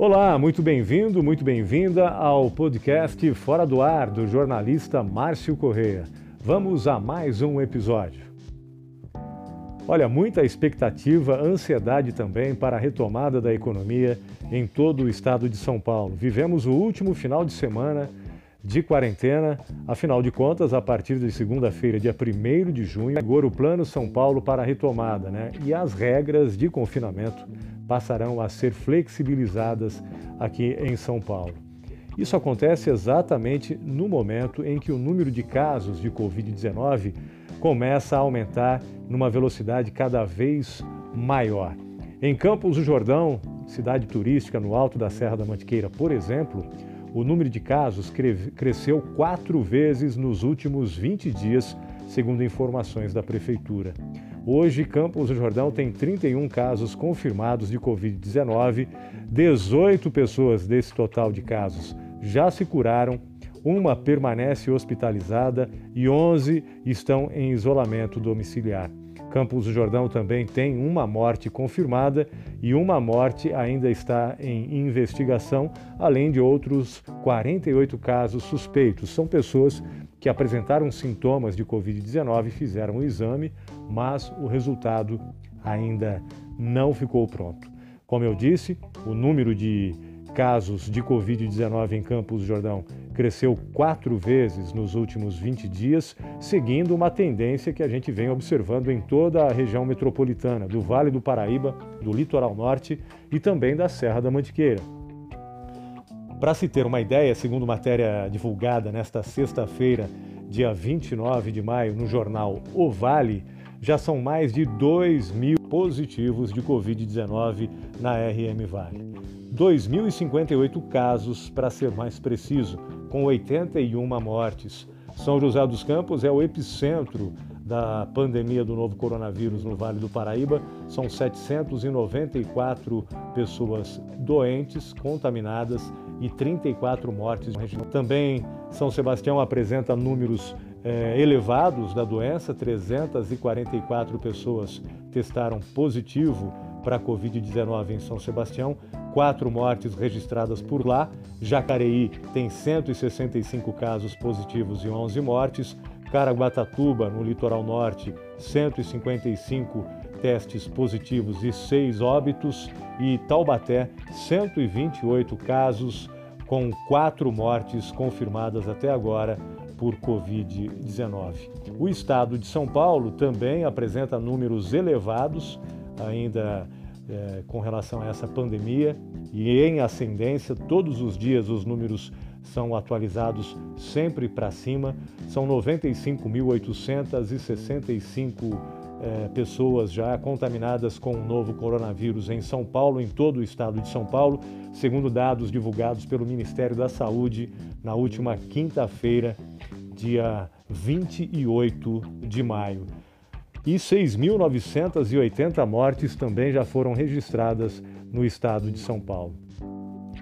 Olá, muito bem-vindo, muito bem-vinda ao podcast Fora do Ar do jornalista Márcio Correia. Vamos a mais um episódio. Olha, muita expectativa, ansiedade também para a retomada da economia em todo o estado de São Paulo. Vivemos o último final de semana de quarentena. Afinal de contas, a partir de segunda-feira, dia 1 de junho, agora o Plano São Paulo para a retomada, né? E as regras de confinamento passarão a ser flexibilizadas aqui em São Paulo. Isso acontece exatamente no momento em que o número de casos de Covid-19 começa a aumentar numa velocidade cada vez maior. Em Campos do Jordão, cidade turística no alto da Serra da Mantiqueira, por exemplo, o número de casos cresceu quatro vezes nos últimos 20 dias, segundo informações da Prefeitura. Hoje, Campos do Jordão tem 31 casos confirmados de Covid-19, 18 pessoas desse total de casos já se curaram, uma permanece hospitalizada e 11 estão em isolamento domiciliar. Campos do Jordão também tem uma morte confirmada e uma morte ainda está em investigação, além de outros 48 casos suspeitos. São pessoas que apresentaram sintomas de Covid-19 e fizeram o exame, mas o resultado ainda não ficou pronto. Como eu disse, o número de casos de Covid-19 em Campos do Jordão cresceu quatro vezes nos últimos 20 dias, seguindo uma tendência que a gente vem observando em toda a região metropolitana, do Vale do Paraíba, do Litoral Norte e também da Serra da Mantiqueira. Para se ter uma ideia, segundo matéria divulgada nesta sexta-feira, dia 29 de maio, no jornal O Vale, já são mais de 2 mil positivos de Covid-19 na RM Vale. 2.058 casos, para ser mais preciso, com 81 mortes. São José dos Campos é o epicentro da pandemia do novo coronavírus no Vale do Paraíba. São 794 pessoas doentes, contaminadas e 34 mortes. Também São Sebastião apresenta números é, elevados da doença, 344 pessoas testaram positivo para a Covid-19 em São Sebastião, quatro mortes registradas por lá. Jacareí tem 165 casos positivos e 11 mortes. Caraguatatuba, no litoral norte, 155 testes positivos e 6 óbitos. E Taubaté, 128 casos, com quatro mortes confirmadas até agora por Covid-19. O estado de São Paulo também apresenta números elevados, ainda é, com relação a essa pandemia e em ascendência. Todos os dias os números são atualizados sempre para cima. São 95.865 é, pessoas já contaminadas com o novo coronavírus em São Paulo, em todo o estado de São Paulo, segundo dados divulgados pelo Ministério da Saúde na última quinta-feira, dia 28 de maio e 6.980 mortes também já foram registradas no estado de São Paulo.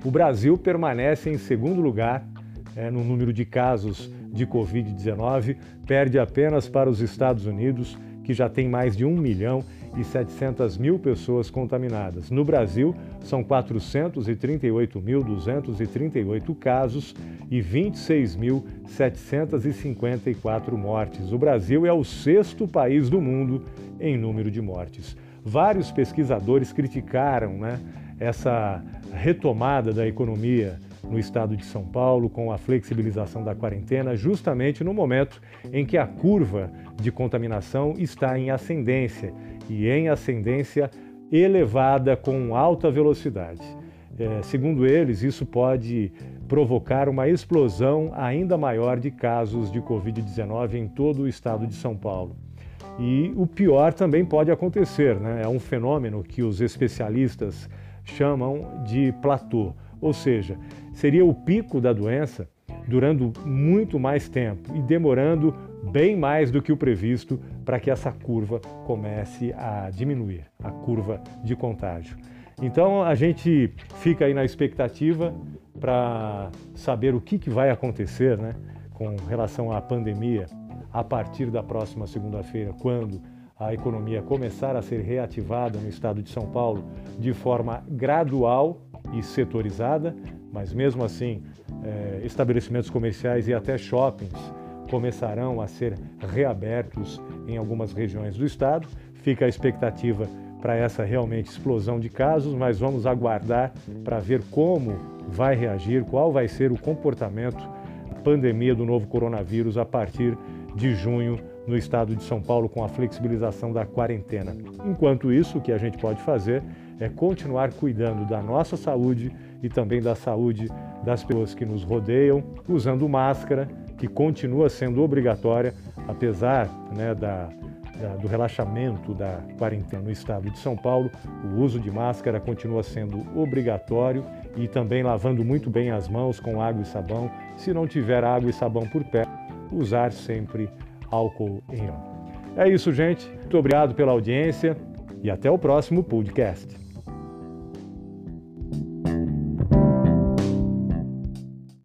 O Brasil permanece em segundo lugar é, no número de casos de Covid-19, perde apenas para os Estados Unidos, que já tem mais de 1 milhão e 700 mil pessoas contaminadas. No Brasil, são 438.238 casos e 26.754 mortes. O Brasil é o sexto país do mundo em número de mortes. Vários pesquisadores criticaram né, essa retomada da economia no estado de São Paulo com a flexibilização da quarentena, justamente no momento em que a curva de contaminação está em ascendência e em ascendência elevada com alta velocidade. É, segundo eles, isso pode provocar uma explosão ainda maior de casos de Covid-19 em todo o estado de São Paulo. E o pior também pode acontecer, né? é um fenômeno que os especialistas chamam de platô, ou seja, seria o pico da doença durando muito mais tempo e demorando bem mais do que o previsto para que essa curva comece a diminuir, a curva de contágio. Então a gente fica aí na expectativa para saber o que, que vai acontecer né, com relação à pandemia a partir da próxima segunda-feira, quando a economia começar a ser reativada no estado de São Paulo de forma gradual e setorizada, mas mesmo assim, é, estabelecimentos comerciais e até shoppings começarão a ser reabertos em algumas regiões do estado. Fica a expectativa para essa realmente explosão de casos, mas vamos aguardar para ver como vai reagir, qual vai ser o comportamento pandemia do novo coronavírus a partir de junho no estado de São Paulo com a flexibilização da quarentena. Enquanto isso, o que a gente pode fazer é continuar cuidando da nossa saúde e também da saúde das pessoas que nos rodeiam, usando máscara, que continua sendo obrigatória, apesar né, da, da, do relaxamento da quarentena no estado de São Paulo, o uso de máscara continua sendo obrigatório e também lavando muito bem as mãos com água e sabão. Se não tiver água e sabão por perto, usar sempre álcool em gel. É isso, gente. Muito obrigado pela audiência e até o próximo podcast.